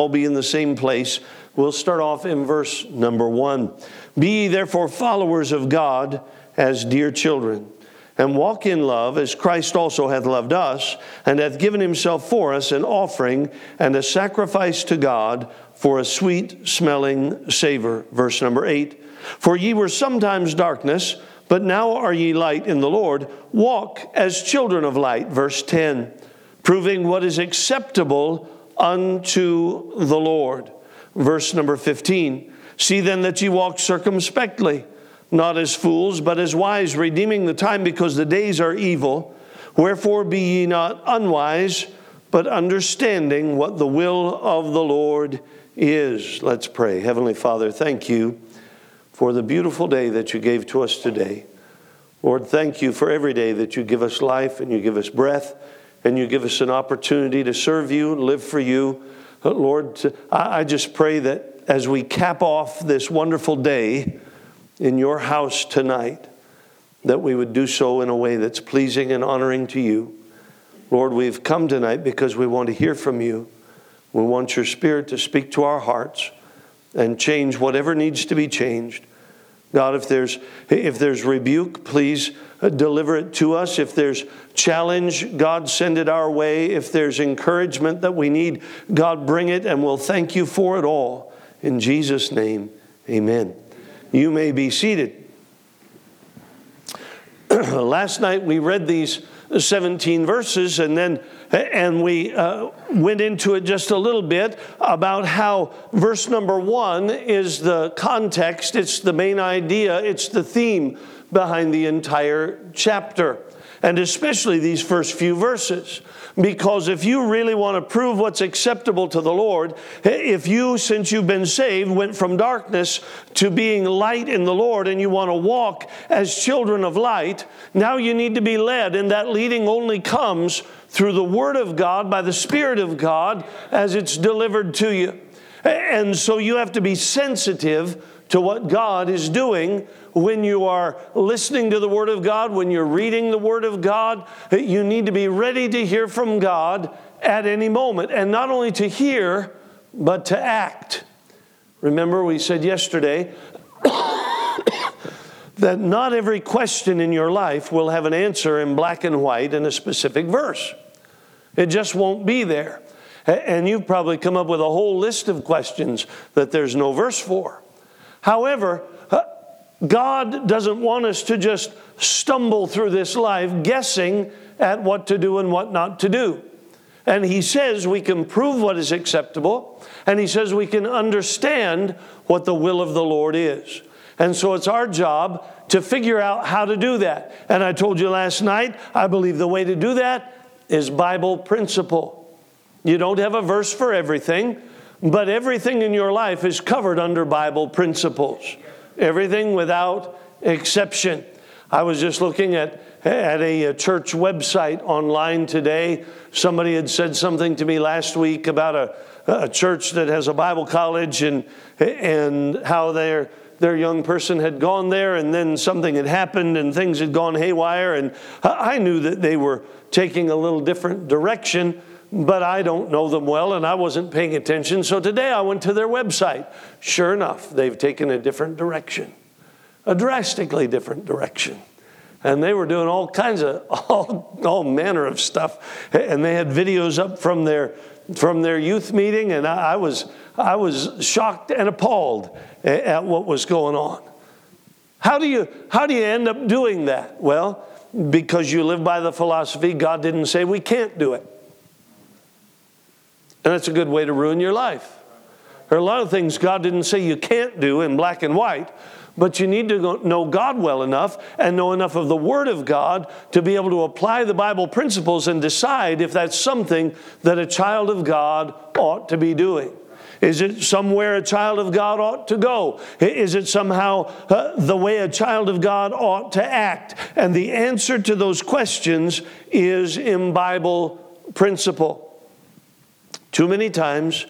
all be in the same place. We'll start off in verse number one. Be ye therefore followers of God as dear children, and walk in love as Christ also hath loved us, and hath given himself for us an offering and a sacrifice to God for a sweet smelling savor. Verse number eight. For ye were sometimes darkness, but now are ye light in the Lord. Walk as children of light. Verse 10. Proving what is acceptable unto the Lord. Verse number 15 See then that ye walk circumspectly, not as fools, but as wise, redeeming the time because the days are evil. Wherefore be ye not unwise, but understanding what the will of the Lord is. Let's pray. Heavenly Father, thank you for the beautiful day that you gave to us today. Lord, thank you for every day that you give us life and you give us breath and you give us an opportunity to serve you, live for you. Lord, I just pray that as we cap off this wonderful day in your house tonight, that we would do so in a way that's pleasing and honoring to you. Lord, we've come tonight because we want to hear from you. We want your spirit to speak to our hearts and change whatever needs to be changed. God, if there's, if there's rebuke, please deliver it to us. If there's challenge, God, send it our way. If there's encouragement that we need, God, bring it, and we'll thank you for it all. In Jesus' name, amen. You may be seated. Last night we read these 17 verses and then and we uh, went into it just a little bit about how verse number one is the context it's the main idea it's the theme behind the entire chapter and especially these first few verses. Because if you really want to prove what's acceptable to the Lord, eh, if you, since you've been saved, went from darkness to being light in the Lord and you want to walk as children of light, now you need to be led, and that leading only comes through the Word of God, by the Spirit of God, as it's delivered to you. Eh, and so you have to be sensitive to what God is doing when you are listening to the Word of God, when you're reading the Word of God. You need to be ready to hear from God at any moment, and not only to hear, but to act. Remember, we said yesterday that not every question in your life will have an answer in black and white in a specific verse. It just won't be there. And you've probably come up with a whole list of questions that there's no verse for. However, uh, God doesn't want us to just stumble through this life guessing at what to do and what not to do. And He says we can prove what is acceptable, and He says we can understand what the will of the Lord is. And so it's our job to figure out how to do that. And I told you last night, I believe the way to do that is Bible principle. You don't have a verse for everything, but everything in your life is covered under Bible principles. Everything without exception. I was just looking at, at a uh, church website online today. Somebody had said something to me last week about a, a church that has a Bible college and, and how their, their young person had gone there and then something had happened and things had gone haywire. And I knew that they were taking a little different direction but I don't know them well and I wasn't paying attention. So today I went to their website. Sure enough, they've taken a different direction, a drastically different direction. And they were doing all kinds of, all, all manner of stuff. And they had videos up from their, from their youth meeting, and I, I was, I was shocked and appalled at what was going on. How do you, how do you end up doing that? Well, because you live by the philosophy God didn't say we can't do it. And that's a good way to ruin your life. There are a lot of things God didn't say you can't do in black and white, but you need to know God well enough and know enough of the Word of God to be able to apply the Bible principles and decide if that's something that a child of God ought to be doing. Is it somewhere a child of God ought to go? Is it somehow uh, the way a child of God ought to act? And the answer to those questions is in Bible principle. Too many times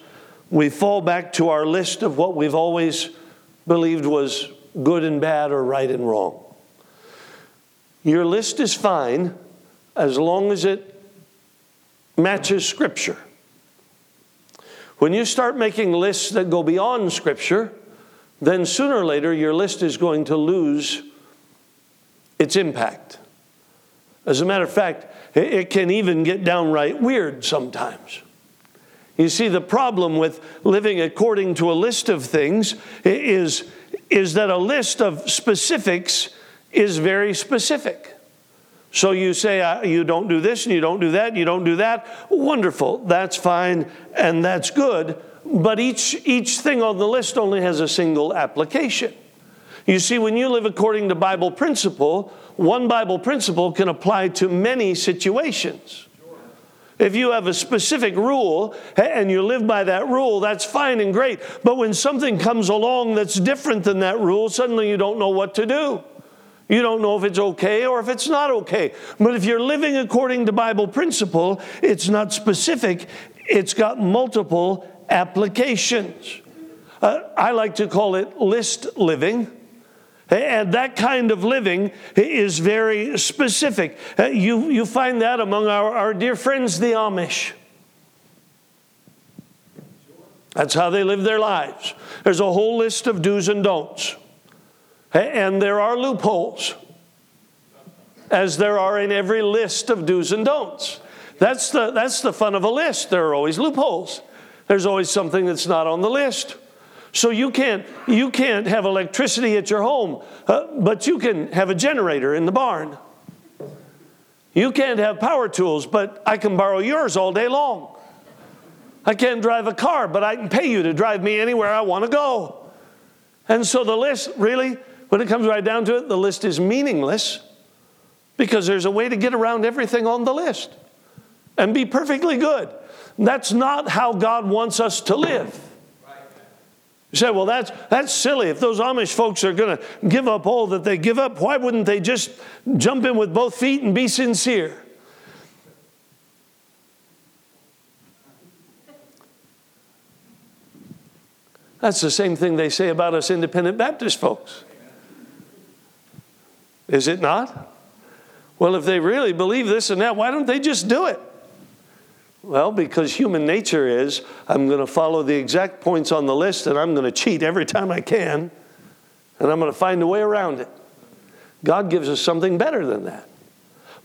we fall back to our list of what we've always believed was good and bad or right and wrong. Your list is fine as long as it matches Scripture. When you start making lists that go beyond Scripture, then sooner or later your list is going to lose its impact. As a matter of fact, it can even get downright weird sometimes. You see, the problem with living according to a list of things is, is that a list of specifics is very specific. So you say, you don't do this and you don't do that you don't do that. Wonderful, that's fine and that's good. But each, each thing on the list only has a single application. You see, when you live according to Bible principle, one Bible principle can apply to many situations. If you have a specific rule and you live by that rule, that's fine and great. But when something comes along that's different than that rule, suddenly you don't know what to do. You don't know if it's okay or if it's not okay. But if you're living according to Bible principle, it's not specific, it's got multiple applications. Uh, I like to call it list living. And that kind of living is very specific. Uh, you, you find that among our, our dear friends, the Amish. That's how they live their lives. There's a whole list of do's and don'ts. And there are loopholes, as there are in every list of do's and don'ts. That's the, that's the fun of a list. There are always loopholes. There's always something that's not on the list. So you can't, you can't have electricity at your home, uh, but you can have a generator in the barn. You can't have power tools, but I can borrow yours all day long. I can't drive a car, but I can pay you to drive me anywhere I want to go. And so the list, really, when it comes right down to it, the list is meaningless because there's a way to get around everything on the list and be perfectly good. That's not how God wants us to live. You say, well, that's, that's silly. If those Amish folks are going to give up all that they give up, why wouldn't they just jump in with both feet and be sincere? That's the same thing they say about us independent Baptist folks. Is it not? Well, if they really believe this and that, why don't they just do it? Well, because human nature is I'm going to follow the exact points on the list and I'm going to cheat every time I can and I'm going to find a way around it. God gives us something better than that.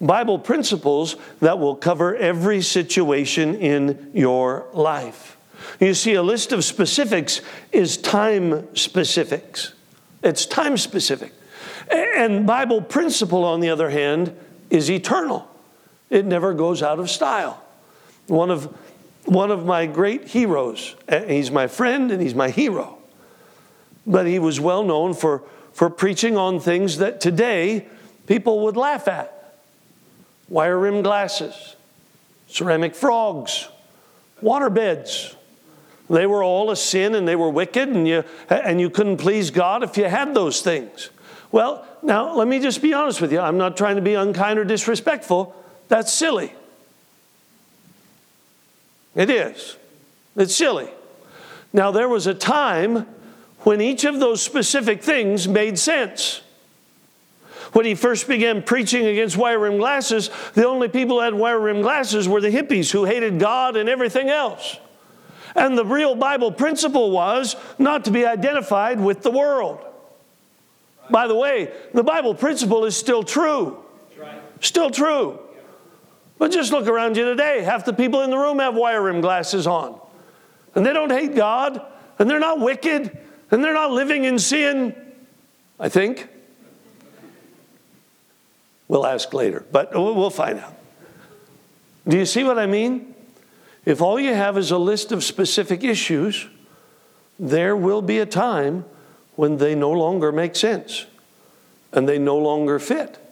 Bible principles that will cover every situation in your life. You see, a list of specifics is time specifics. It's time specific. And Bible principle, on the other hand, is eternal. It never goes out of style. One of, one of my great heroes, eh, he's my friend and he's my hero, but he was well known for, for preaching on things that today people would laugh at wire rimmed glasses, ceramic frogs, water beds. They were all a sin and they were wicked, and you, and you couldn't please God if you had those things. Well, now let me just be honest with you. I'm not trying to be unkind or disrespectful. That's silly. It is. It's silly. Now, there was a time when each of those specific things made sense. When he first began preaching against wire rimmed glasses, the only people who had wire rimmed glasses were the hippies who hated God and everything else. And the real Bible principle was not to be identified with the world. By the way, the Bible principle is still true. Still true. But just look around you today. Half the people in the room have wire rim glasses on. And they don't hate God, and they're not wicked, and they're not living in sin, I think. We'll ask later, but we'll find out. Do you see what I mean? If all you have is a list of specific issues, there will be a time when they no longer make sense and they no longer fit.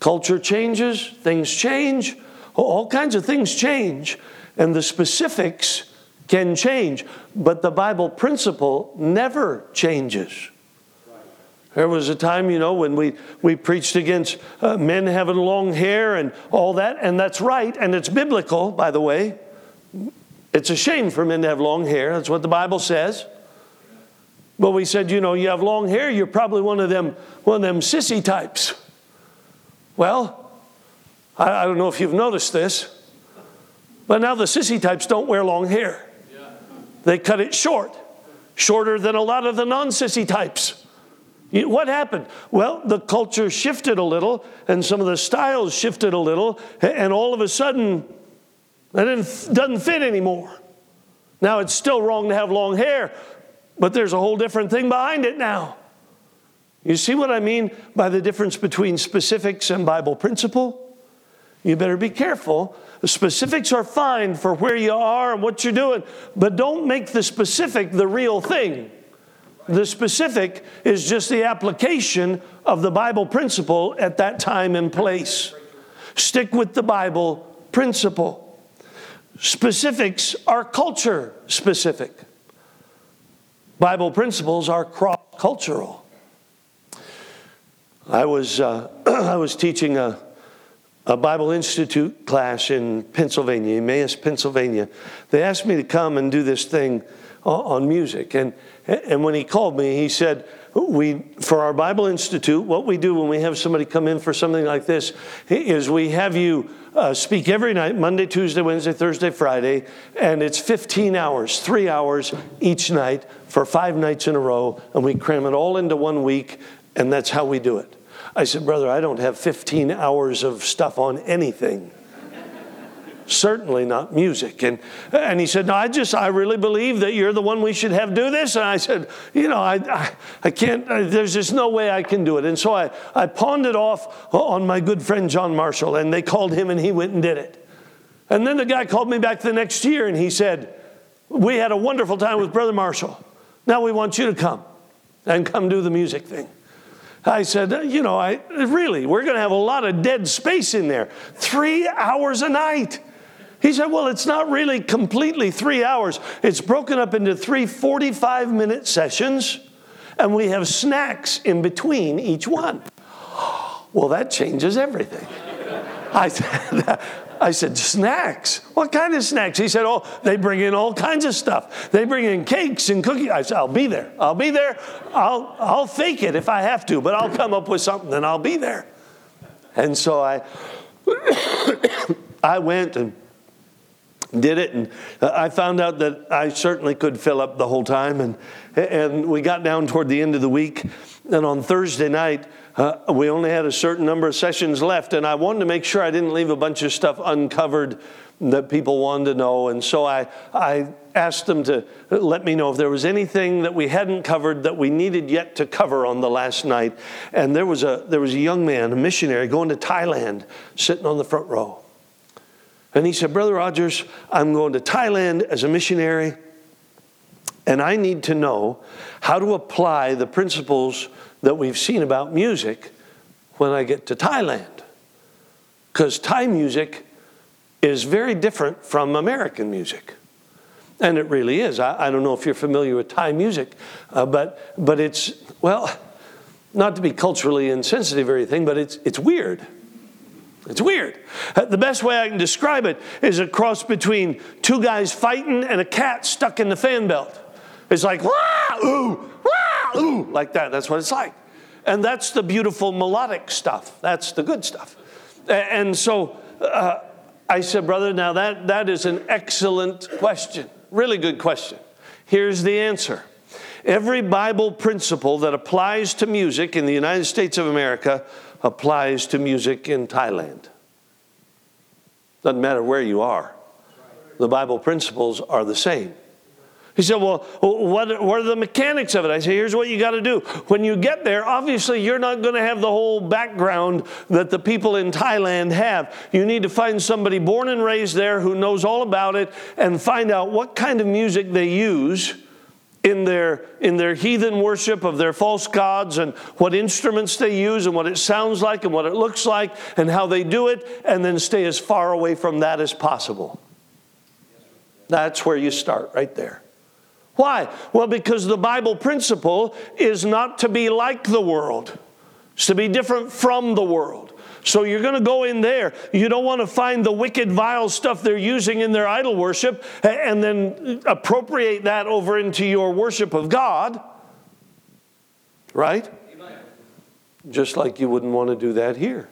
Culture changes, things change, all kinds of things change, and the specifics can change, but the Bible principle never changes. There was a time, you know, when we, we preached against uh, men having long hair and all that, and that's right, and it's biblical, by the way. It's a shame for men to have long hair. That's what the Bible says. But we said, you know, you have long hair, you're probably one of them, one of them sissy types. Well, I, I don't know if you've noticed this, but now the sissy types don't wear long hair. they cut it short, shorter than a lot of the non sissy types. What happened? Well, the culture shifted a little, and some of the styles shifted a little, and all of a sudden, it doesn't fit anymore. Now, it's still wrong to have long hair, but there's a whole different thing behind it now. You see what I mean by the difference between specifics and Bible principle? You better be careful. The specifics are fine for where you are and what you're doing, but don't make the specific the real thing. The specific is just the application of the Bible principle at that time and place. Stick with the Bible principle. Specifics are culture specific. Bible principles are cross cultural. I was, uh, I was teaching a, a Bible Institute class in Pennsylvania, Emmaus, Pennsylvania. They asked me to come and do this thing on music. And, and when he called me, he said, we, for our Bible Institute, what we do when we have somebody come in for something like this is we have you uh, speak every night Monday, Tuesday, Wednesday, Thursday, Friday, and it's 15 hours, three hours each night for five nights in a row, and we cram it all into one week, and that's how we do it. I said, Brother, I don't have 15 hours of stuff on anything certainly not music. And, and he said, No, I just, I really believe that you're the one we should have do this. And I said, You know, I, I, I can't, I, there's just no way I can do it. And so I, I pawned it off on my good friend John Marshall, and they called him and he went and did it. And then the guy called me back the next year and he said, We had a wonderful time with Brother Marshall. Now we want you to come and come do the music thing. I said, you know, I really, we're going to have a lot of dead space in there. Three hours a night. He said, Well, it's not really completely three hours. It's broken up into three 45 minute sessions, and we have snacks in between each one. Well, that changes everything. I said, I said, snacks? What kind of snacks? He said, oh, they bring in all kinds of stuff. They bring in cakes and cookies. I said, I'll be there. I'll be there. I'll, I'll fake it if I have to, but I'll come up with something and I'll be there. And so I, I went and did it and i found out that i certainly could fill up the whole time and, and we got down toward the end of the week and on thursday night uh, we only had a certain number of sessions left and i wanted to make sure i didn't leave a bunch of stuff uncovered that people wanted to know and so i, I asked them to let me know if there was anything that we hadn't covered that we needed yet to cover on the last night and there was a there was a young man a missionary going to thailand sitting on the front row. And he said, Brother Rogers, I'm going to Thailand as a missionary, and I need to know how to apply the principles that we've seen about music when I get to Thailand. Because Thai music is very different from American music. And it really is. I, I don't know if you're familiar with Thai music, uh, but, but it's, well, not to be culturally insensitive or anything, but it's, it's weird. It's weird. Uh, the best way I can describe it is a cross between two guys fighting and a cat stuck in the fan belt. It's like, wah, ooh, wah, ooh, like that. That's what it's like. And that's the beautiful melodic stuff. That's the good stuff. And so uh, I said, brother, now that, that is an excellent question. Really good question. Here's the answer. Every Bible principle that applies to music in the United States of America applies to music in Thailand. Doesn't matter where you are, the Bible principles are the same. He said, Well, what, what are the mechanics of it? I said, Here's what you got to do. When you get there, obviously, you're not going to have the whole background that the people in Thailand have. You need to find somebody born and raised there who knows all about it and find out what kind of music they use in their, in their heathen worship of their false gods and what instruments they use and what it sounds like and what it looks like and how they do it, and then stay as far away from that as possible. That's where you start, right there. Why? Well, because the Bible principle is not to be like the world, it's to be different from the world. So you're going to go in there. You don't want to find the wicked, vile stuff they're using in their idol worship and then appropriate that over into your worship of God. Right? Just like you wouldn't want to do that here.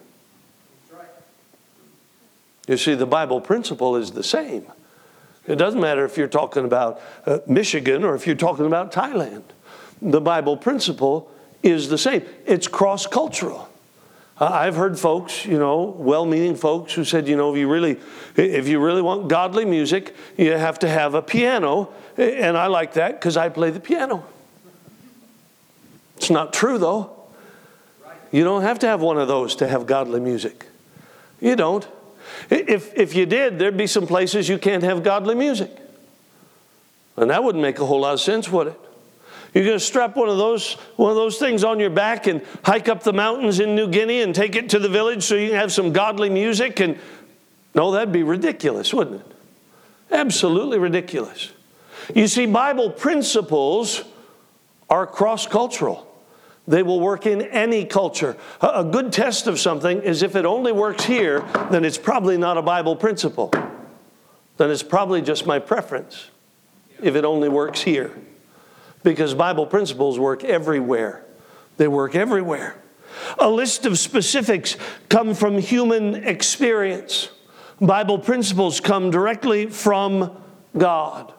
You see, the Bible principle is the same. It doesn't matter if you're talking about uh, Michigan or if you're talking about Thailand. The Bible principle is the same. It's cross cultural. I've heard folks, you know, well-meaning folks who said, you know, if you really, if you really want godly music, you have to have a piano, and I like that because I play the piano. It's not true though. You don't have to have one of those to have godly music. You don't. If, if you did, there'd be some places you can't have godly music. And that wouldn't make a whole lot of sense, would it? You're going to strap one of those one of those things on your back and hike up the mountains in New Guinea and take it to the village so you can have some godly music and no, that'd be ridiculous, wouldn't it? Absolutely ridiculous. You see, Bible principles are cross cultural. They will work in any culture. A good test of something is if it only works here, then it's probably not a Bible principle. Then it's probably just my preference if it only works here. Because Bible principles work everywhere. They work everywhere. A list of specifics come from human experience. Bible principles come directly from God.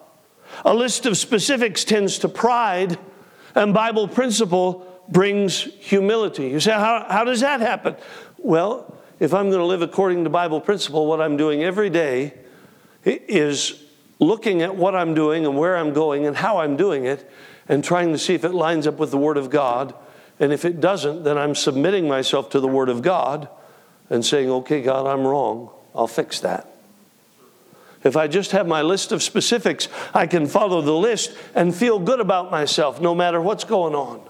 A list of specifics tends to pride, and Bible principle brings humility. You say, how, how does that happen? Well, if I'm going to live according to Bible principle, what I'm doing every day is looking at what I'm doing and where I'm going and how I'm doing it and trying to see if it lines up with the Word of God. And if it doesn't, then I'm submitting myself to the Word of God and saying, okay, God, I'm wrong. I'll fix that. If I just have my list of specifics, I can follow the list and feel good about myself no matter what's going on.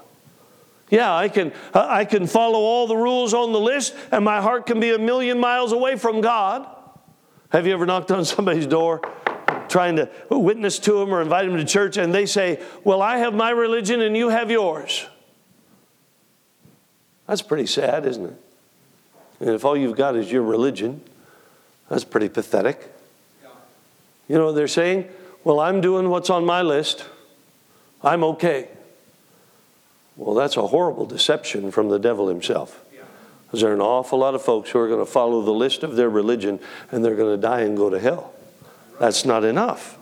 Yeah, I can, uh, I can follow all the rules on the list, and my heart can be a million miles away from God. Have you ever knocked on somebody's door trying to witness to them or invite them to church, and they say, Well, I have my religion and you have yours? That's pretty sad, isn't it? And if all you've got is your religion, that's pretty pathetic. You know what they're saying? Well, I'm doing what's on my list. I'm okay. Well, that's a horrible deception from the devil himself. Because there are an awful lot of folks who are going to follow the list of their religion and they're going to die and go to hell. That's not enough.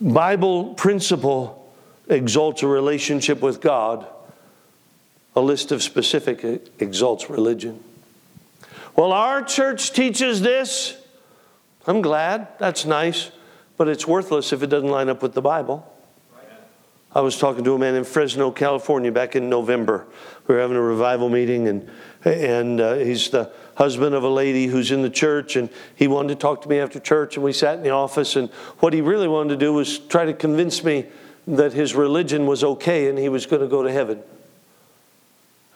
Bible principle exalts a relationship with God. A list of specific exalts religion. Well, our church teaches this. I'm glad. That's nice. But it's worthless if it doesn't line up with the Bible. I was talking to a man in Fresno, California, back in November. We were having a revival meeting, and and uh, he's the husband of a lady who's in the church, and he wanted to talk to me after church, and we sat in the office, and what he really wanted to do was try to convince me that his religion was okay and he was going to go to heaven.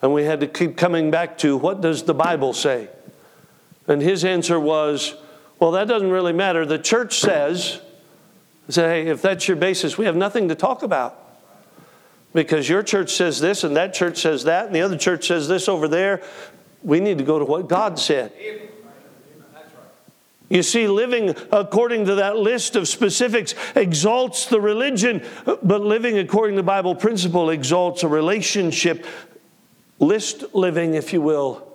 And we had to keep coming back to what does the Bible say? And his answer was, well, that doesn't really matter. The church says, say, hey, if that's your basis, we have nothing to talk about because your church says this and that church says that and the other church says this over there. We need to go to what God said. You see, living according to that list of specifics exalts the religion, but living according to Bible principle exalts a relationship. List living, if you will,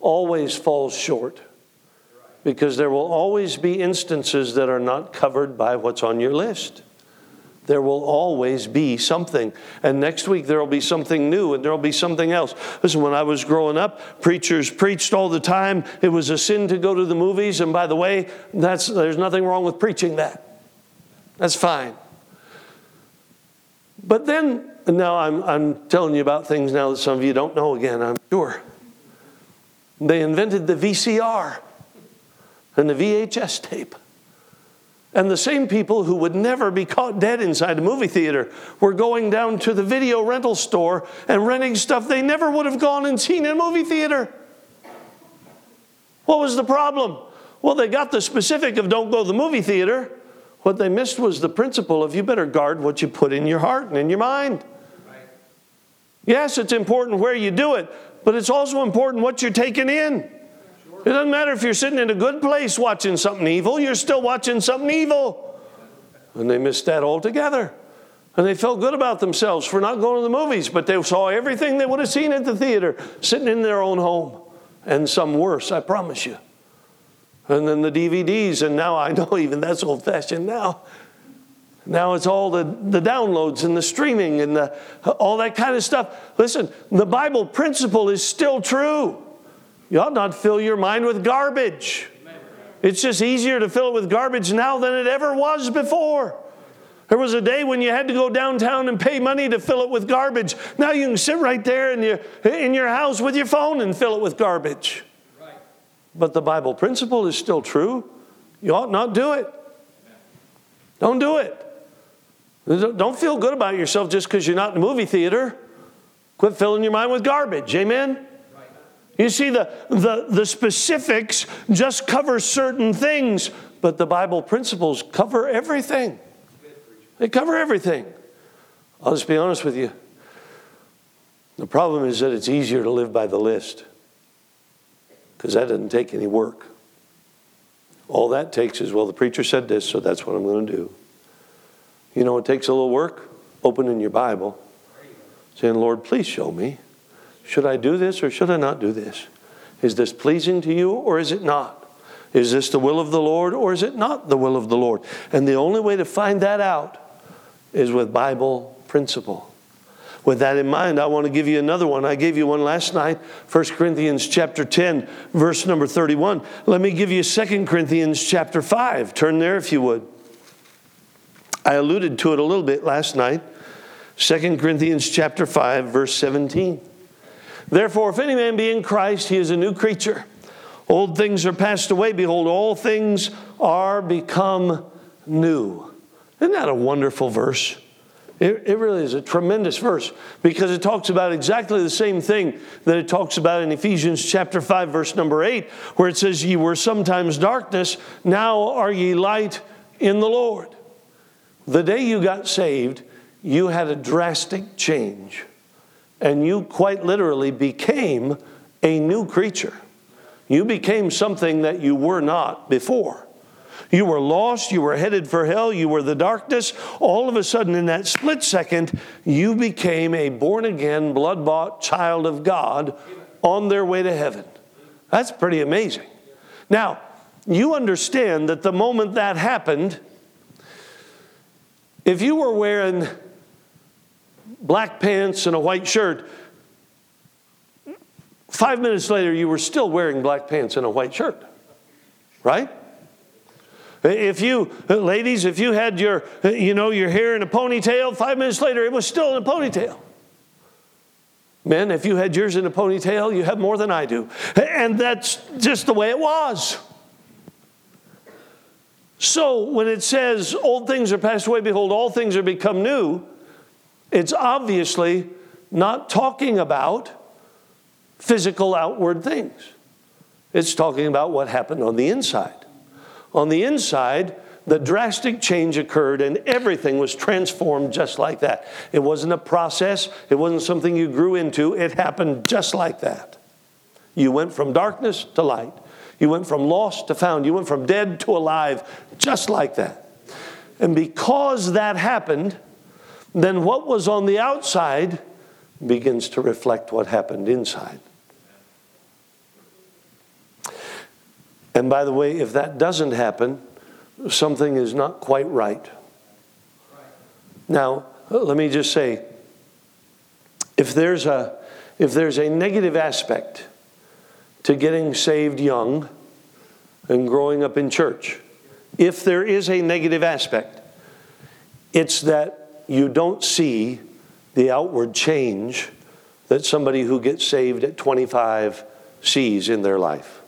always falls short because there will always be instances that are not covered by what's on your list. There will always be something. And next week there will be something new and there will be something else. Listen, when I was growing up, preachers preached all the time. It was a sin to go to the movies. And by the way, that's, there's nothing wrong with preaching that. That's fine. But then, now I'm, I'm telling you about things now that some of you don't know again, I'm sure. They invented the VCR and the VHS tape. And the same people who would never be caught dead inside a movie theater were going down to the video rental store and renting stuff they never would have gone and seen in a movie theater. What was the problem? Well, they got the specific of don't go to the movie theater. What they missed was the principle of you better guard what you put in your heart and in your mind. Yes, it's important where you do it, but it's also important what you're taking in. It doesn't matter if you're sitting in a good place watching something evil, you're still watching something evil. And they missed that altogether. And they felt good about themselves for not going to the movies, but they saw everything they would have seen at the theater sitting in their own home. And some worse, I promise you. And then the DVDs, and now I know even that's old fashioned now. Now it's all the, the downloads and the streaming and the, all that kind of stuff. Listen, the Bible principle is still true. You ought not fill your mind with garbage. It's just easier to fill it with garbage now than it ever was before. There was a day when you had to go downtown and pay money to fill it with garbage. Now you can sit right there in your, in your house with your phone and fill it with garbage. Right. But the Bible principle is still true. You ought not do it. Don't do it. Don't feel good about yourself just because you're not in the movie theater. Quit filling your mind with garbage. Amen? You see, the, the, the specifics just cover certain things, but the Bible principles cover everything. They cover everything. I'll just be honest with you. The problem is that it's easier to live by the list because that doesn't take any work. All that takes is, well, the preacher said this, so that's what I'm going to do. You know, it takes a little work opening your Bible, saying, Lord, please show me. Should I do this or should I not do this? Is this pleasing to you or is it not? Is this the will of the Lord or is it not the will of the Lord? And the only way to find that out is with Bible principle. With that in mind, I want to give you another one. I gave you one last night, 1 Corinthians chapter 10, verse number 31. Let me give you 2 Corinthians chapter 5. Turn there if you would. I alluded to it a little bit last night. 2 Corinthians chapter 5, verse 17. Therefore, if any man be in Christ, he is a new creature. Old things are passed away. Behold, all things are become new. Isn't that a wonderful verse? It, it, really is a tremendous verse because it talks about exactly the same thing that it talks about in Ephesians chapter 5, verse number 8, where it says, Ye were sometimes darkness, now are ye light in the Lord. The day you got saved, you had a drastic change and you quite literally became a new creature. You became something that you were not before. You were lost, you were headed for hell, you were the darkness. All of a sudden, in that split second, you became a born again, blood bought child of God on their way to heaven. That's pretty amazing. Now, you understand that the moment that happened, if you were wearing black pants and a white shirt. Five minutes later, you were still wearing black pants and a white shirt, right? If you, ladies, if you had your, you know, your hair in a ponytail, five minutes later it was still in a ponytail. Men, if you had yours in a ponytail, you have more than I do. And that's just the way it was. So when it says, old things are passed away, behold, all things are become new, it's obviously not talking about physical outward things. It's talking about what happened on the inside. On the inside, the drastic change occurred and everything was transformed just like that. It wasn't a process, it wasn't something you grew into, it happened just like that. You went from darkness to light. You went from lost to found. You went from dead to alive, just like that. And because that happened, then what was on the outside begins to reflect what happened inside. And by the way, if that doesn't happen, something is not quite right. Now, let me just say if there's a, if there's a negative aspect to getting saved young and growing up in church, if there is a negative aspect, it's that you don't see the outward change that somebody who gets saved at 25 sees in their life.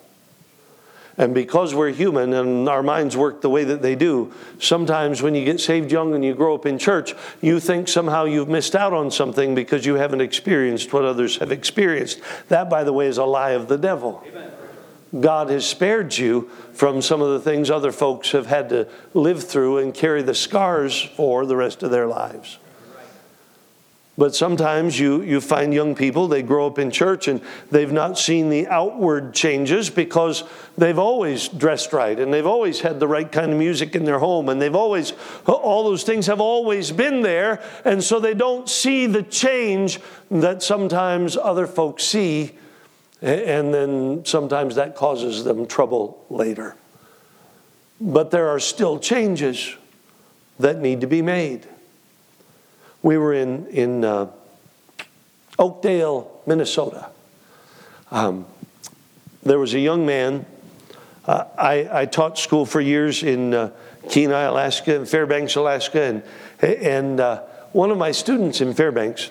And because we're human and our minds work the way that they do, sometimes when you get saved young and you grow up in church, you think somehow you've missed out on something because you haven't experienced what others have experienced. That, by the way, is a lie of the devil. Amen. God has spared you from some of the things other folks have had to live through and carry the scars for the rest of their lives. But sometimes you, you find young people, they grow up in church and they've not seen the outward changes because they've always dressed right and they've always had the right kind of music in their home and they've always, all those things have always been there. And so they don't see the change that sometimes other folks see and then sometimes that causes them trouble later. but there are still changes that need to be made. We were in, in uh, Oakdale, Minnesota. Um, there was a young man. Uh, I, I, taught school for years in uh, Kenai, Alaska, and Fairbanks, Alaska, and, and uh, one of my students in Fairbanks,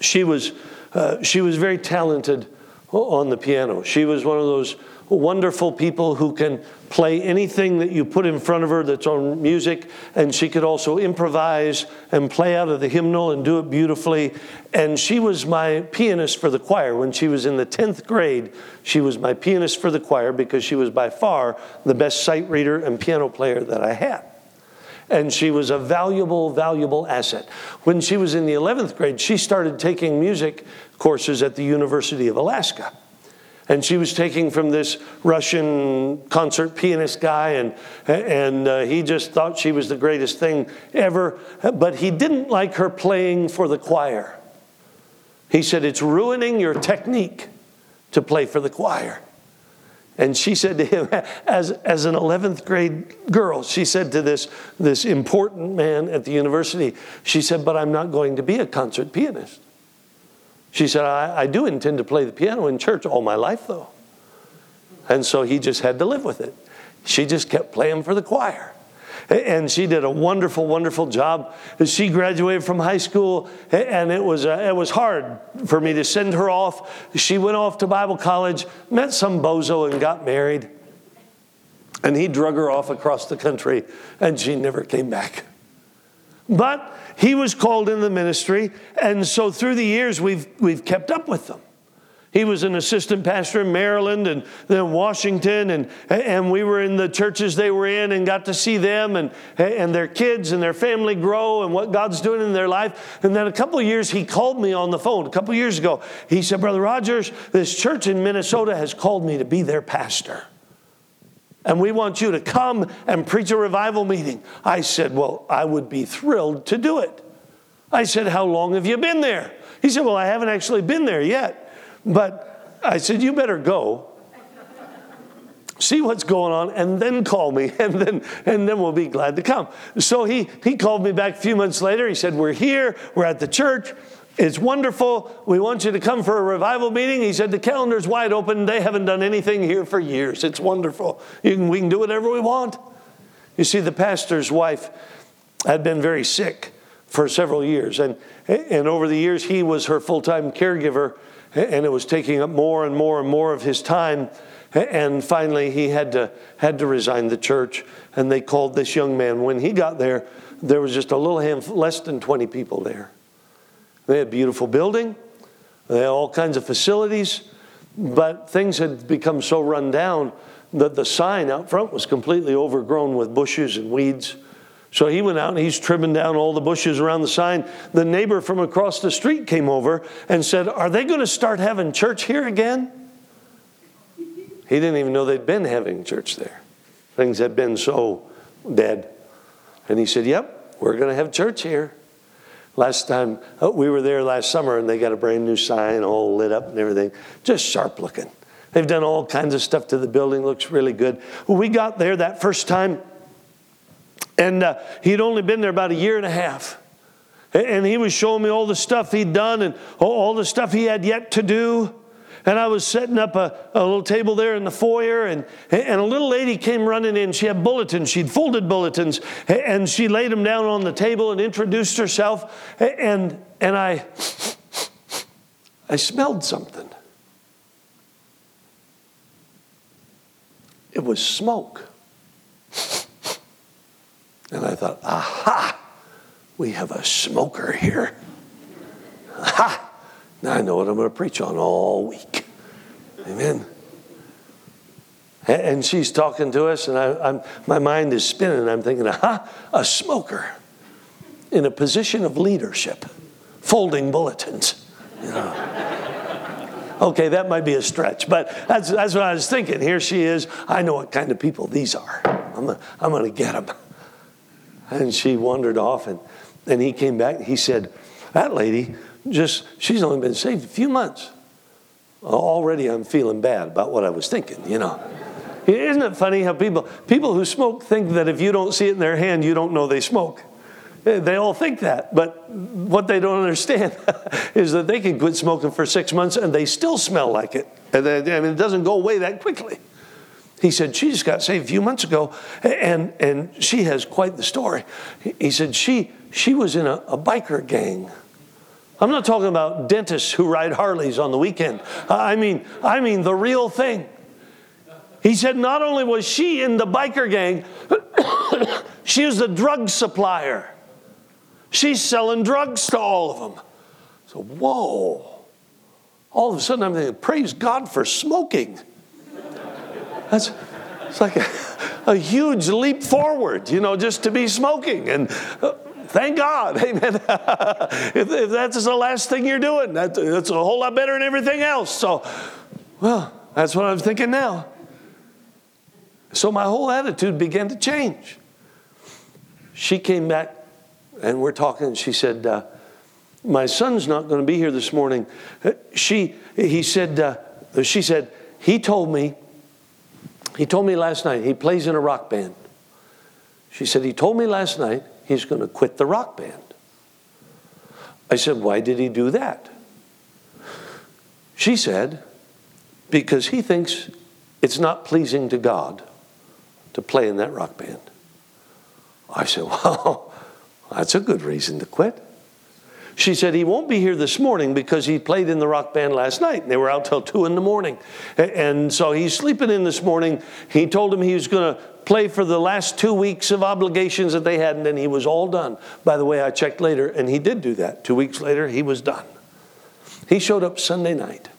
she was, uh, she was very talented on the piano. She was one of those wonderful people who can play anything that you put in front of her that's on music, and she could also improvise and play out of the hymnal and do it beautifully. And she was my pianist for the choir. When she was in the 10th grade, she was my pianist for the choir because she was by far the best sight reader and piano player that I had. And she was a valuable, valuable asset. When she was in the 11th grade, she started taking music courses at the University of Alaska. And she was taking from this Russian concert pianist guy, and, and uh, he just thought she was the greatest thing ever. But he didn't like her playing for the choir. He said, It's ruining your technique to play for the choir. And she said to him, as, as an 11th grade girl, she said to this, this important man at the university, she said, But I'm not going to be a concert pianist. She said, I, I do intend to play the piano in church all my life, though. And so he just had to live with it. She just kept playing for the choir. And she did a wonderful, wonderful job. She graduated from high school, and it was, uh, it was hard for me to send her off. She went off to Bible college, met some bozo, and got married. And he drug her off across the country, and she never came back. But he was called in the ministry, and so through the years, we've, we've kept up with them. He was an assistant pastor in Maryland and then Washington, and, and we were in the churches they were in and got to see them and, and their kids and their family grow and what God's doing in their life. And then a couple years, he called me on the phone. A couple years ago, he said, Brother Rogers, this church in Minnesota has called me to be their pastor. And we want you to come and preach a revival meeting. I said, Well, I would be thrilled to do it. I said, How long have you been there? He said, Well, I haven't actually been there yet. But I said, You better go. See what's going on and then call me and then and then we'll be glad to come. So he he called me back a few months later. He said, We're here, we're at the church. It's wonderful. We want you to come for a revival meeting. He said, The calendar's wide open. They haven't done anything here for years. It's wonderful. Can, we can do whatever we want. You see, the pastor's wife had been very sick for several years. And, and over the years, he was her full time caregiver and it was taking up more and more and more of his time. And finally, he had to, had to resign the church. And they called this young man. When he got there, there was just a little handful, less than 20 people there. They had a beautiful building, they had all kinds of facilities, but things had become so run down that the sign out front was completely overgrown with bushes and weeds. So he went out and he's trimming down all the bushes around the sign. The neighbor from across the street came over and said, Are they going to start having church here again? He didn't even know they'd been having church there. Things had been so dead. And he said, Yep, we're going to have church here. Last time uh, we were there last summer and they got a brand new sign all lit up and everything, just sharp looking. They've done all kinds of stuff to the building, looks really good. When we got there that first time, and uh, he'd only been there about a year and a half. And he was showing me all the stuff he'd done and all the stuff he had yet to do. And I was setting up a, a little table there in the foyer, and, and a little lady came running in. She had bulletins, she'd folded bulletins, and she laid them down on the table and introduced herself. And, and I, I smelled something. It was smoke. And I thought, aha, we have a smoker here. Aha, now I know what I'm going to preach on all week. Amen. And she's talking to us, and I, my mind is spinning. I'm thinking, aha, a smoker in a position of leadership, folding bulletins. You know. okay, that might be a stretch, but that's, that's what I was thinking. Here she is. I know what kind of people these are. I'm, I'm going to get them. And she wandered off, and, and he came back. He said, That lady, just, she's only been saved a few months. Already I'm feeling bad about what I was thinking, you know. Isn't it funny how people people who smoke think that if you don't see it in their hand, you don't know they smoke? Eh, they all think that, but what they don't understand is that they can quit smoking for six months and they still smell like it. And I mean, it doesn't go away that quickly. He said, She just got saved a few months ago, and, and she has quite the story. He said, She, she was in a, a biker gang. I'm not talking about dentists who ride Harleys on the weekend. I mean, I mean the real thing. He said, Not only was she in the biker gang, she was the drug supplier. She's selling drugs to all of them. So, whoa. All of a sudden, I'm thinking, praise God for smoking. That's it's like a, a huge leap forward, you know, just to be smoking. And uh, thank God, amen. if, if, that's the last thing you're doing, that, that's a whole lot better than everything else. So, well, that's what I'm thinking now. So my whole attitude began to change. She came back and we're talking. She said, uh, "My son's not going to be here this morning." She, he said, uh, she said, he told me he told me last night he plays in a rock band. She said, He told me last night he's going to quit the rock band. I said, Why did he do that? She said, Because he thinks it's not pleasing to God to play in that rock band. I said, Well, that's a good reason to quit. She said he won't be here this morning because he played in the rock band last night. They were out till two in the morning. And so he's sleeping in this morning. He told him he was going to play for the last two weeks of obligations that they had, and then he was all done. By the way, I checked later, and he did do that. Two weeks later, he was done. He showed up Sunday night.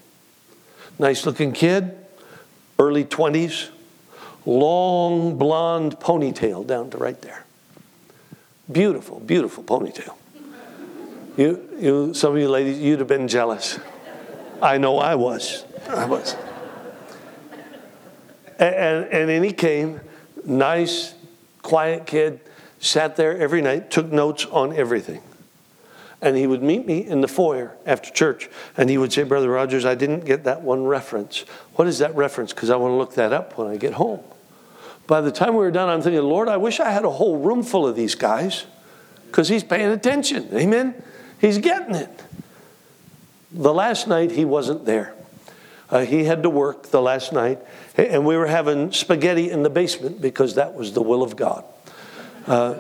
Nice looking kid, early 20s, long blonde ponytail down to right there. Beautiful, beautiful ponytail. You, you, some of you ladies, you'd have been jealous. I know I was. I was. And, and, and then he came, nice, quiet kid, sat there every night, took notes on everything. And he would meet me in the foyer after church, and he would say, Brother Rogers, I didn't get that one reference. What is that reference? Because I want to look that up when I get home. By the time we were done, I'm thinking, Lord, I wish I had a whole room full of these guys because he's paying attention. Amen? He's getting it. The last night he wasn't there. Uh, he had to work the last night, and we were having spaghetti in the basement because that was the will of God. Uh,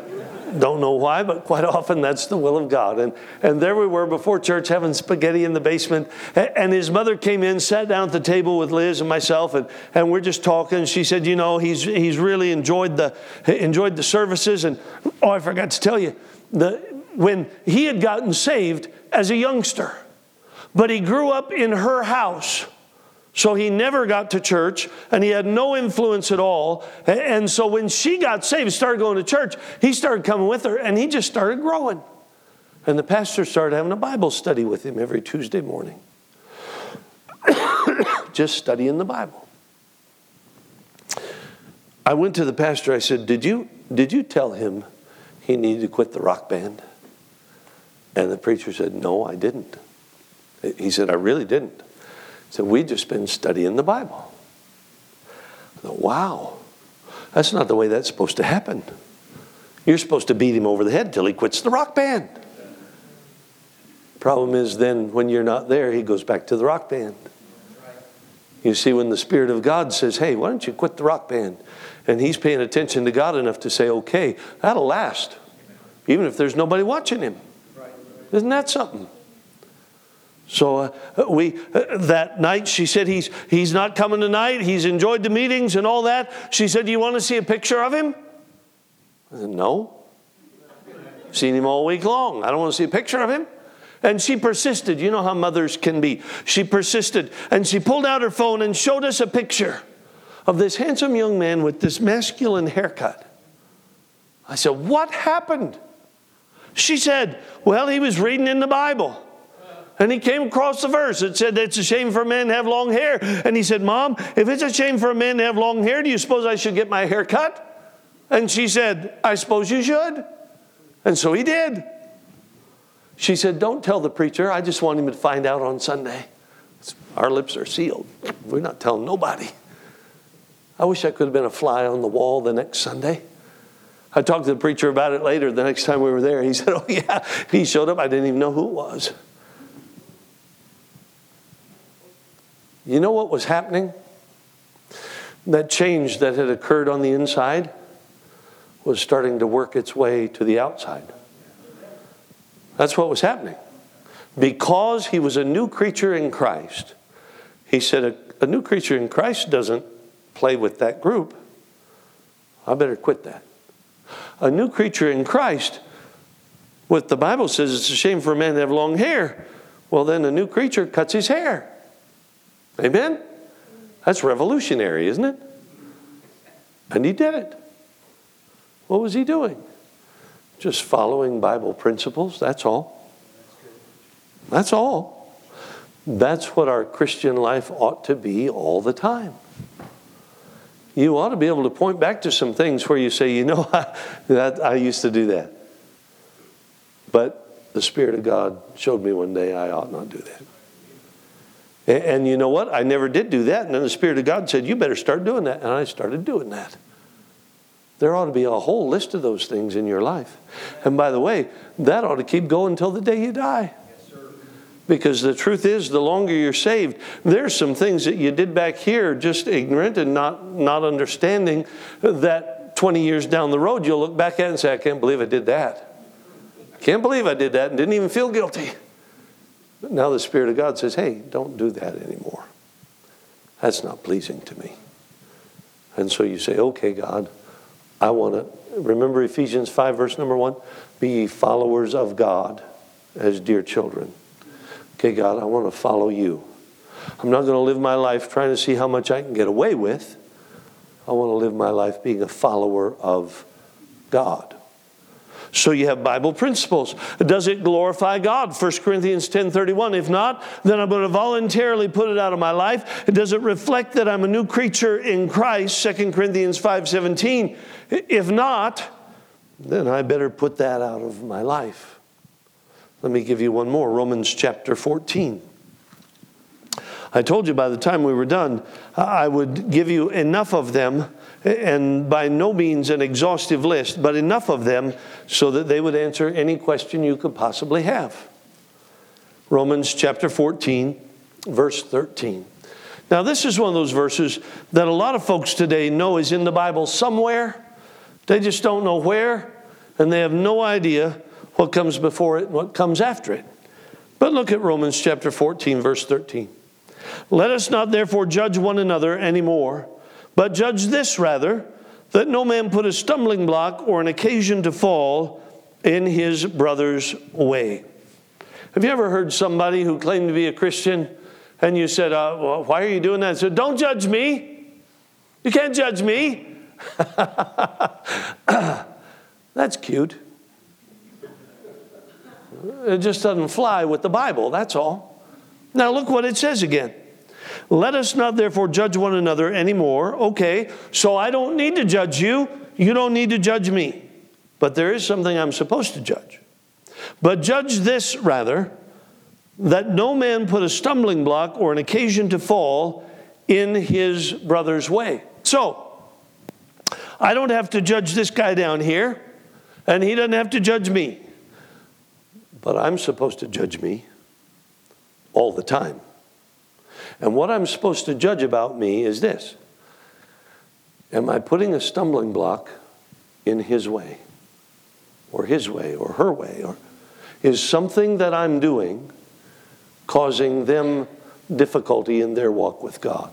don't know why, but quite often that's the will of God. And, and there we were before church having spaghetti in the basement. And his mother came in, sat down at the table with Liz and myself, and, and we're just talking. She said, You know, he's, he's really enjoyed the, enjoyed the services. And oh, I forgot to tell you, the, when he had gotten saved as a youngster, but he grew up in her house. So he never got to church and he had no influence at all. And so when she got saved, started going to church, he started coming with her and he just started growing. And the pastor started having a Bible study with him every Tuesday morning. just studying the Bible. I went to the pastor, I said, Did you, did you tell him he needed to quit the rock band? And the preacher said, No, I didn't. He said, I really didn't. He said, We've just been studying the Bible. I thought, wow, that's not the way that's supposed to happen. You're supposed to beat him over the head till he quits the rock band. Problem is, then when you're not there, he goes back to the rock band. You see, when the Spirit of God says, Hey, why don't you quit the rock band? And he's paying attention to God enough to say, Okay, that'll last, even if there's nobody watching him. Isn't that something? So uh, we uh, that night she said he's he's not coming tonight. He's enjoyed the meetings and all that. She said, "Do you want to see a picture of him?" I said, "No." Seen him all week long. I don't want to see a picture of him. And she persisted. You know how mothers can be. She persisted and she pulled out her phone and showed us a picture of this handsome young man with this masculine haircut. I said, "What happened?" She said, Well, he was reading in the Bible. And he came across the verse. It said, It's a shame for men to have long hair. And he said, Mom, if it's a shame for a man to have long hair, do you suppose I should get my hair cut? And she said, I suppose you should. And so he did. She said, Don't tell the preacher. I just want him to find out on Sunday. Our lips are sealed. We're not telling nobody. I wish I could have been a fly on the wall the next Sunday. I talked to the preacher about it later the next time we were there. He said, Oh, yeah. He showed up. I didn't even know who it was. You know what was happening? That change that had occurred on the inside was starting to work its way to the outside. That's what was happening. Because he was a new creature in Christ, he said, A, a new creature in Christ doesn't play with that group. I better quit that. A new creature in Christ, what the Bible says it's a shame for a man to have long hair. Well, then a new creature cuts his hair. Amen? That's revolutionary, isn't it? And he did it. What was he doing? Just following Bible principles, that's all. That's all. That's what our Christian life ought to be all the time. You ought to be able to point back to some things where you say, you know, I, that, I used to do that. But the Spirit of God showed me one day I ought not do that. And, and you know what? I never did do that. And then the Spirit of God said, You better start doing that. And I started doing that. There ought to be a whole list of those things in your life. And by the way, that ought to keep going until the day you die. Because the truth is, the longer you're saved, there's some things that you did back here just ignorant and not, not understanding that 20 years down the road you'll look back at and say, I can't believe I did that. I can't believe I did that and didn't even feel guilty. But now the Spirit of God says, hey, don't do that anymore. That's not pleasing to me. And so you say, okay, God, I want to. Remember Ephesians 5, verse number 1? Be ye followers of God as dear children. Okay, God, I want to follow you. I'm not going to live my life trying to see how much I can get away with. I want to live my life being a follower of God. So you have Bible principles. Does it glorify God? 1 Corinthians 10:31. If not, then I'm going to voluntarily put it out of my life. Does it reflect that I'm a new creature in Christ? 2 Corinthians 5:17. If not, then I better put that out of my life. Let me give you one more Romans chapter 14. I told you by the time we were done, I would give you enough of them, and by no means an exhaustive list, but enough of them so that they would answer any question you could possibly have. Romans chapter 14, verse 13. Now, this is one of those verses that a lot of folks today know is in the Bible somewhere. They just don't know where, and they have no idea what comes before it and what comes after it. But look at Romans chapter 14, verse 13. Let us not therefore judge one another anymore, but judge this rather, that no man put a stumbling block or an occasion to fall in his brother's way. Have you ever heard somebody who claimed to be a Christian and you said, uh, well, Why are you doing that? I said, Don't judge me. You can't judge me. That's cute. It just doesn't fly with the Bible, that's all. Now, look what it says again. Let us not therefore judge one another anymore. Okay, so I don't need to judge you. You don't need to judge me. But there is something I'm supposed to judge. But judge this rather, that no man put a stumbling block or an occasion to fall in his brother's way. So, I don't have to judge this guy down here, and he doesn't have to judge me. But I'm supposed to judge me all the time. And what I'm supposed to judge about me is this Am I putting a stumbling block in his way, or his way, or her way? Or is something that I'm doing causing them difficulty in their walk with God?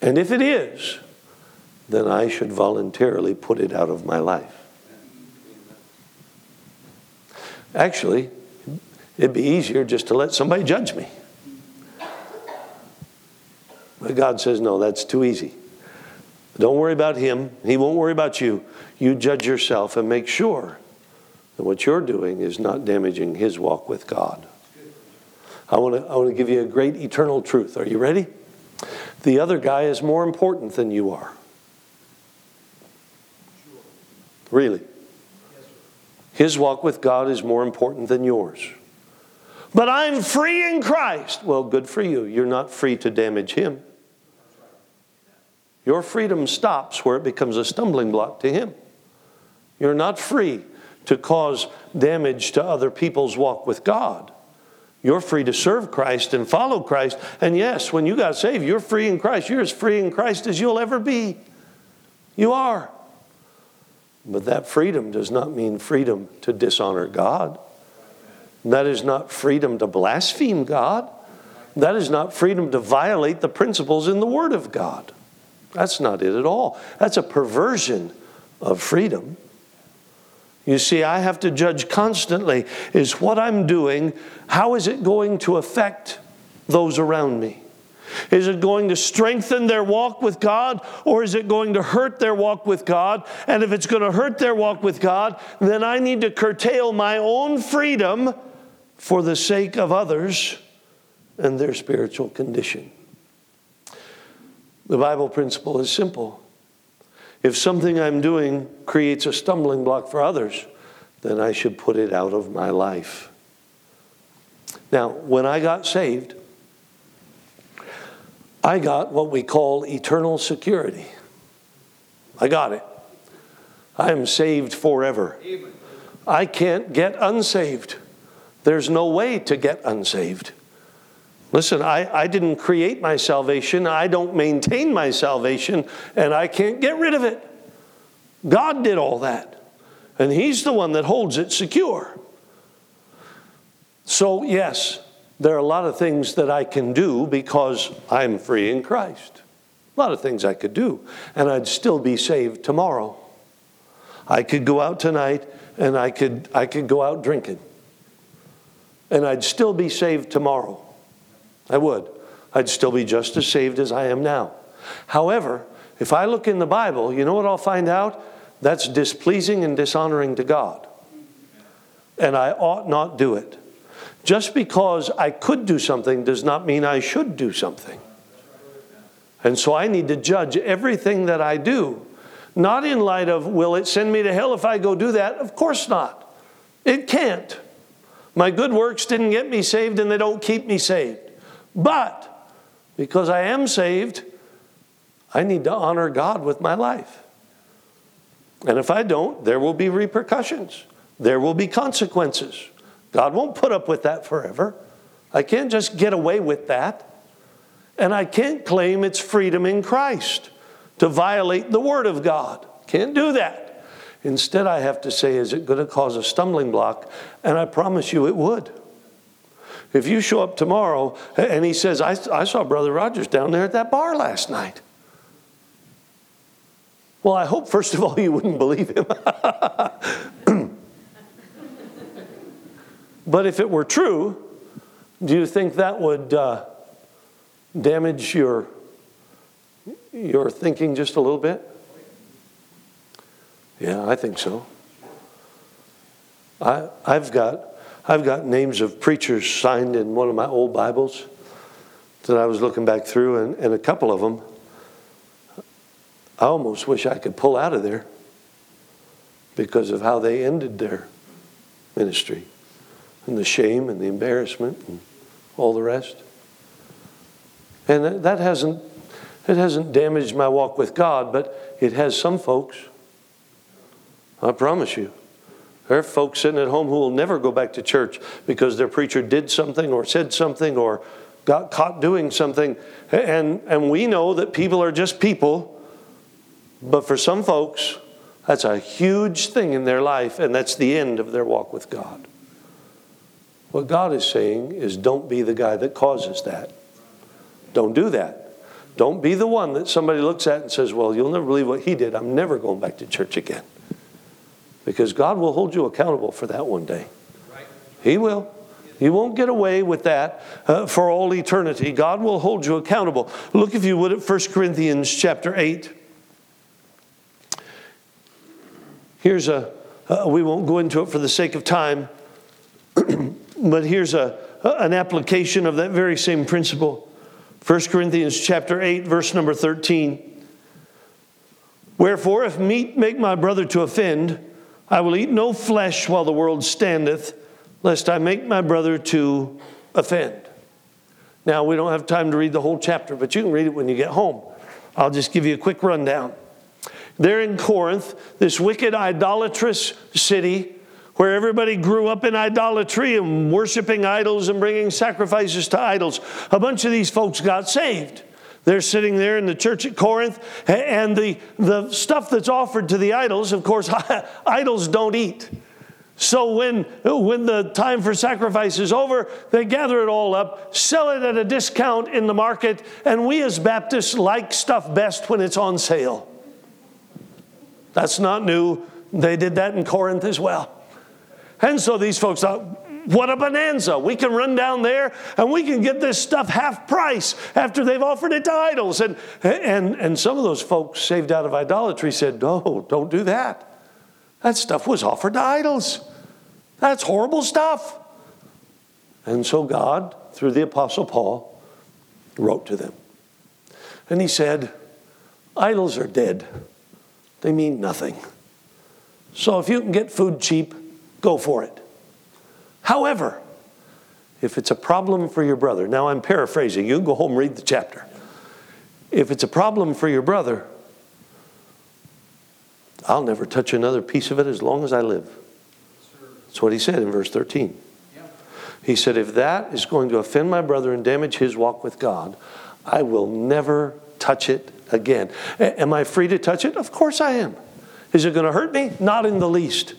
And if it is, then I should voluntarily put it out of my life. Actually, it'd be easier just to let somebody judge me. But God says, no, that's too easy. Don't worry about him. He won't worry about you. You judge yourself and make sure that what you're doing is not damaging his walk with God. I want to, I want to give you a great eternal truth. Are you ready? The other guy is more important than you are. Really. His walk with God is more important than yours. But I'm free in Christ. Well, good for you. You're not free to damage him. Your freedom stops where it becomes a stumbling block to Him. You're not free to cause damage to other people's walk with God. You're free to serve Christ and follow Christ. And yes, when you got saved, you're free in Christ. You're as free in Christ as you'll ever be. You are. But that freedom does not mean freedom to dishonor God. That is not freedom to blaspheme God. That is not freedom to violate the principles in the Word of God. That's not it at all. That's a perversion of freedom. You see, I have to judge constantly is what I'm doing, how is it going to affect those around me? Is it going to strengthen their walk with God or is it going to hurt their walk with God? And if it's going to hurt their walk with God, then I need to curtail my own freedom for the sake of others and their spiritual condition. The Bible principle is simple. If something I'm doing creates a stumbling block for others, then I should put it out of my life. Now, when I got saved, I got what we call eternal security. I got it. I am saved forever. I can't get unsaved. There's no way to get unsaved. Listen, I, I didn't create my salvation, I don't maintain my salvation, and I can't get rid of it. God did all that, and He's the one that holds it secure. So, yes, there are a lot of things that I can do because I'm free in Christ. A lot of things I could do, and I'd still be saved tomorrow. I could go out tonight and I could, I could go out drinking, and I'd still be saved tomorrow. I would. I'd still be just as saved as I am now. However, if I look in the Bible, you know what I'll find out? That's displeasing and dishonoring to God. And I ought not do it. Just because I could do something does not mean I should do something. And so I need to judge everything that I do, not in light of, will it send me to hell if I go do that? Of course not. It can't. My good works didn't get me saved and they don't keep me saved. But because I am saved, I need to honor God with my life. And if I don't, there will be repercussions, there will be consequences. God won't put up with that forever. I can't just get away with that. And I can't claim it's freedom in Christ to violate the Word of God. Can't do that. Instead, I have to say, is it going to cause a stumbling block? And I promise you it would. If you show up tomorrow and he says, I, I saw Brother Rogers down there at that bar last night. Well, I hope, first of all, you wouldn't believe him. but if it were true, do you think that would uh, damage your, your thinking just a little bit? Yeah, I think so. I, I've got I've got names of preachers signed in one of my old Bibles that I was looking back through, and, and a couple of them, I almost wish I could pull out of there because of how they ended their ministry and the shame and the embarrassment and all the rest. And that hasn't, it hasn't damaged my walk with God, but it has some folks. I promise you. There are folks sitting at home who will never go back to church because their preacher did something or said something or got caught doing something. And, and we know that people are just people, but for some folks, that's a huge thing in their life, and that's the end of their walk with God. What God is saying is don't be the guy that causes that. Don't do that. Don't be the one that somebody looks at and says, Well, you'll never believe what he did. I'm never going back to church again. Because God will hold you accountable for that one day. He will. You won't get away with that uh, for all eternity. God will hold you accountable. Look, if you would, at 1 Corinthians chapter 8. Here's a, uh, we won't go into it for the sake of time, but here's a, an application of that very same principle. 1 Corinthians chapter 8, verse number 13. Wherefore, if meat make my brother to offend, I will eat no flesh while the world standeth, lest I make my brother to offend. Now, we don't have time to read the whole chapter, but you can read it when you get home. I'll just give you a quick rundown. There in Corinth, this wicked, idolatrous city where everybody grew up in idolatry and worshiping idols and bringing sacrifices to idols, a bunch of these folks got saved. They're sitting there in the church at Corinth, and the, the stuff that's offered to the idols, of course, idols don't eat. So when, when the time for sacrifice is over, they gather it all up, sell it at a discount in the market, and we as Baptists like stuff best when it's on sale. That's not new. They did that in Corinth as well. And so these folks thought, what a bonanza. We can run down there and we can get this stuff half price after they've offered it to idols. And, and, and some of those folks saved out of idolatry said, No, don't do that. That stuff was offered to idols. That's horrible stuff. And so God, through the Apostle Paul, wrote to them. And he said, Idols are dead, they mean nothing. So if you can get food cheap, go for it. However, if it's a problem for your brother, now I'm paraphrasing, you can go home read the chapter. If it's a problem for your brother, I'll never touch another piece of it as long as I live. That's what he said in verse 13. He said, If that is going to offend my brother and damage his walk with God, I will never touch it again. A- am I free to touch it? Of course I am. Is it going to hurt me? Not in the least,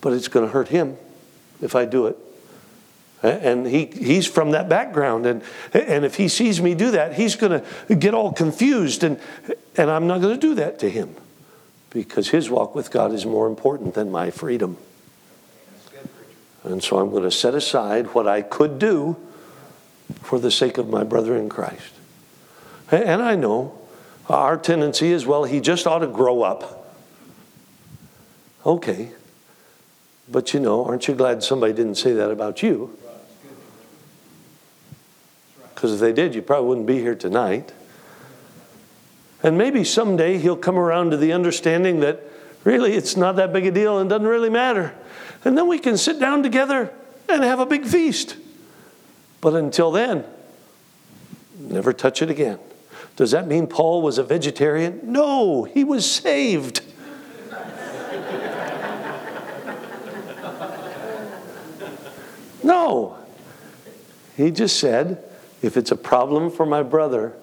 but it's going to hurt him if I do it. And he, he's from that background. And, and if he sees me do that, he's going to get all confused. And, and I'm not going to do that to him because his walk with God is more important than my freedom. And so I'm going to set aside what I could do for the sake of my brother in Christ. And I know our tendency is well, he just ought to grow up. Okay. But you know, aren't you glad somebody didn't say that about you? Because if they did, you probably wouldn't be here tonight. And maybe someday he'll come around to the understanding that really it's not that big a deal and doesn't really matter. And then we can sit down together and have a big feast. But until then, never touch it again. Does that mean Paul was a vegetarian? No, he was saved. No. He just said, if it's a problem for my brother,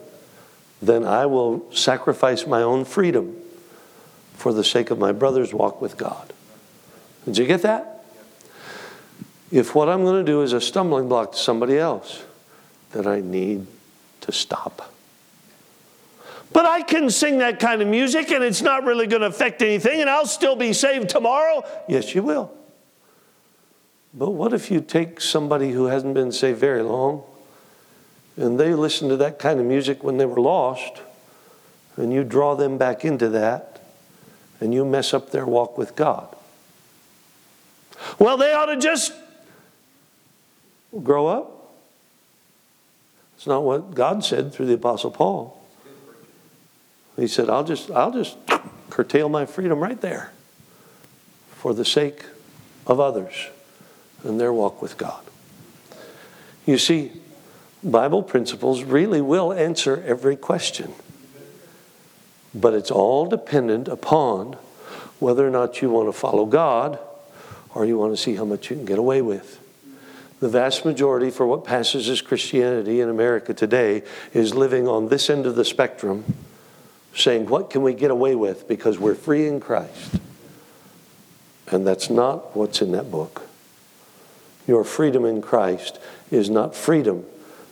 then I will sacrifice my own freedom for the sake of my brother's walk with God. Did you get that? If what I'm going to do is a stumbling block to somebody else, then I need to stop. But I can sing that kind of music and it's not really going to affect anything and I'll still be saved tomorrow. Yes, you will. But what if you take somebody who hasn't been saved very long and they listen to that kind of music when they were lost and you draw them back into that and you mess up their walk with God? Well, they ought to just grow up. It's not what God said through the Apostle Paul. He said, I'll just, I'll just curtail my freedom right there for the sake of others and their walk with God. You see, Bible principles really will answer every question, but it's all dependent upon whether or not you want to follow God or you want to see how much you can get away with. The vast majority for what passes as Christianity in America today is living on this end of the spectrum, saying, What can we get away with because we're free in Christ? And that's not what's in that book. Your freedom in Christ is not freedom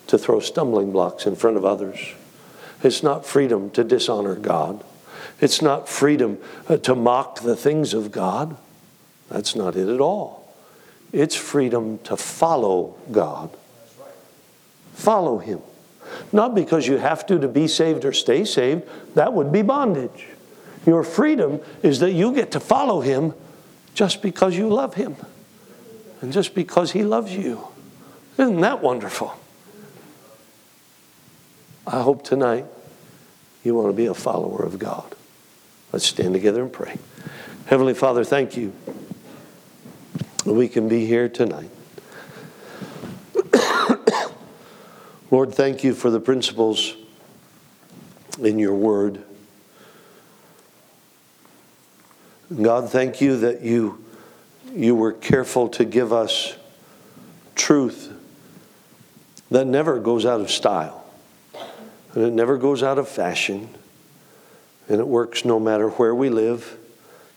to throw stumbling blocks in front of others. It's not freedom to dishonor God. It's not freedom uh, to mock the things of God. That's not it at all. It's freedom to follow God. Follow Him. Not because you have to to be saved or stay saved, that would be bondage. Your freedom is that you get to follow Him just because you love Him and just because He loves you. Isn't that wonderful? I hope tonight you want to be a follower of God. Let's stand together and pray. Heavenly Father, thank you we can be here tonight. Lord, thank you for the principles in your word. God, thank you that you, you were careful to give us truth that never goes out of style, and it never goes out of fashion, and it works no matter where we live,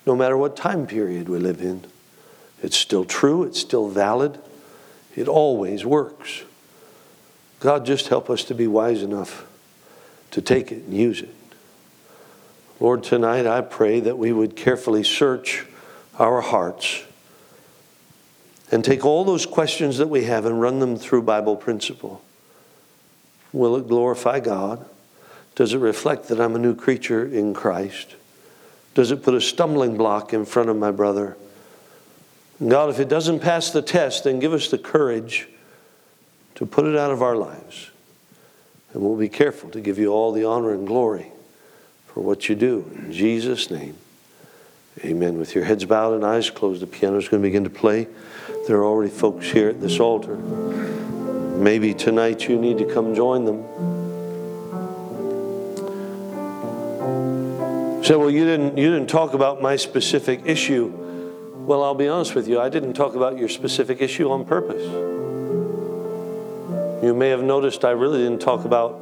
no matter what time period we live in. It's still true, it's still valid, it always works. God, just help us to be wise enough to take it and use it. Lord, tonight I pray that we would carefully search our hearts and take all those questions that we have and run them through Bible principle. Will it glorify God? Does it reflect that I'm a new creature in Christ? Does it put a stumbling block in front of my brother? God, if it doesn't pass the test, then give us the courage to put it out of our lives. And we'll be careful to give you all the honor and glory for what you do. In Jesus' name, amen. With your heads bowed and eyes closed, the piano is going to begin to play. There are already folks here at this altar. Maybe tonight you need to come join them. Say, well, you didn't, you didn't talk about my specific issue. Well, I'll be honest with you, I didn't talk about your specific issue on purpose. You may have noticed I really didn't talk about